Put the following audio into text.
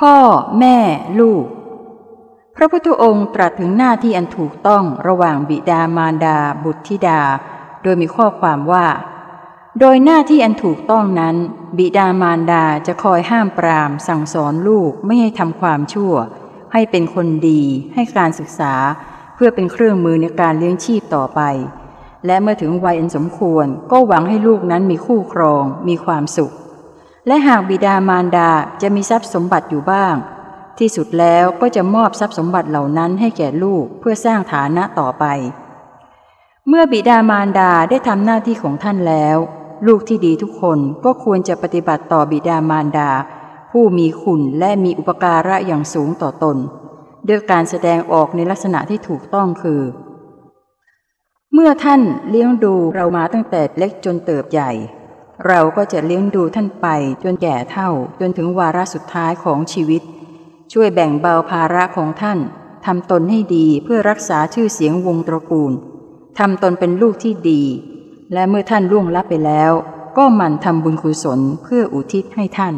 พ่อ แม่ ลูก พระพุทธองค์ตรัสถึงหน้าที่อันถูกต้องระหว่างบิดามารดา บุตรธิดา โดยมีข้อความว่า โดยหน้าที่อันถูกต้องนั้น บิดามารดาจะคอยห้ามปราม สั่งสอนลูกไม่ให้ทำความชั่ว ให้เป็นคนดี ให้การศึกษา เพื่อเป็นเครื่องมือในการเลี้ยงชีพต่อไป และเมื่อถึงวัยอันสมควรก็หวังให้ลูกนั้นมีคู่ครอง มีความสุข และหากบิดามารดาจะมีทรัพย์สมบัติอยู่บ้าง ที่สุดแล้วก็จะมอบทรัพย์สมบัติเหล่านั้นให้แก่ลูกเพื่อสร้างฐานะต่อไป เมื่อบิดามารดาได้ทำหน้าที่ของท่านแล้ว ลูกที่ดีทุกคนก็ควรจะปฏิบัติต่อบิดามารดา ผู้มีคุณและมีอุปการะอย่างสูงต่อตน ด้วยการแสดงออกในลักษณะที่ถูกต้องคือ เมื่อท่านเลี้ยงดูเรามาตั้งแต่เล็กจนเติบใหญ่ เราก็จะเลี้ยงดูท่านไปจนแก่เท่าจนถึงวาระสุดท้ายของชีวิต ช่วยแบ่งเบาภาระของท่านทำตนให้ดีเพื่อรักษาชื่อเสียงวงตระกูลทำตนเป็นลูกที่ดี และเมื่อท่านล่วงลับไปแล้ว ก็หมั่นทำบุญกุศลเพื่ออุทิศให้ท่าน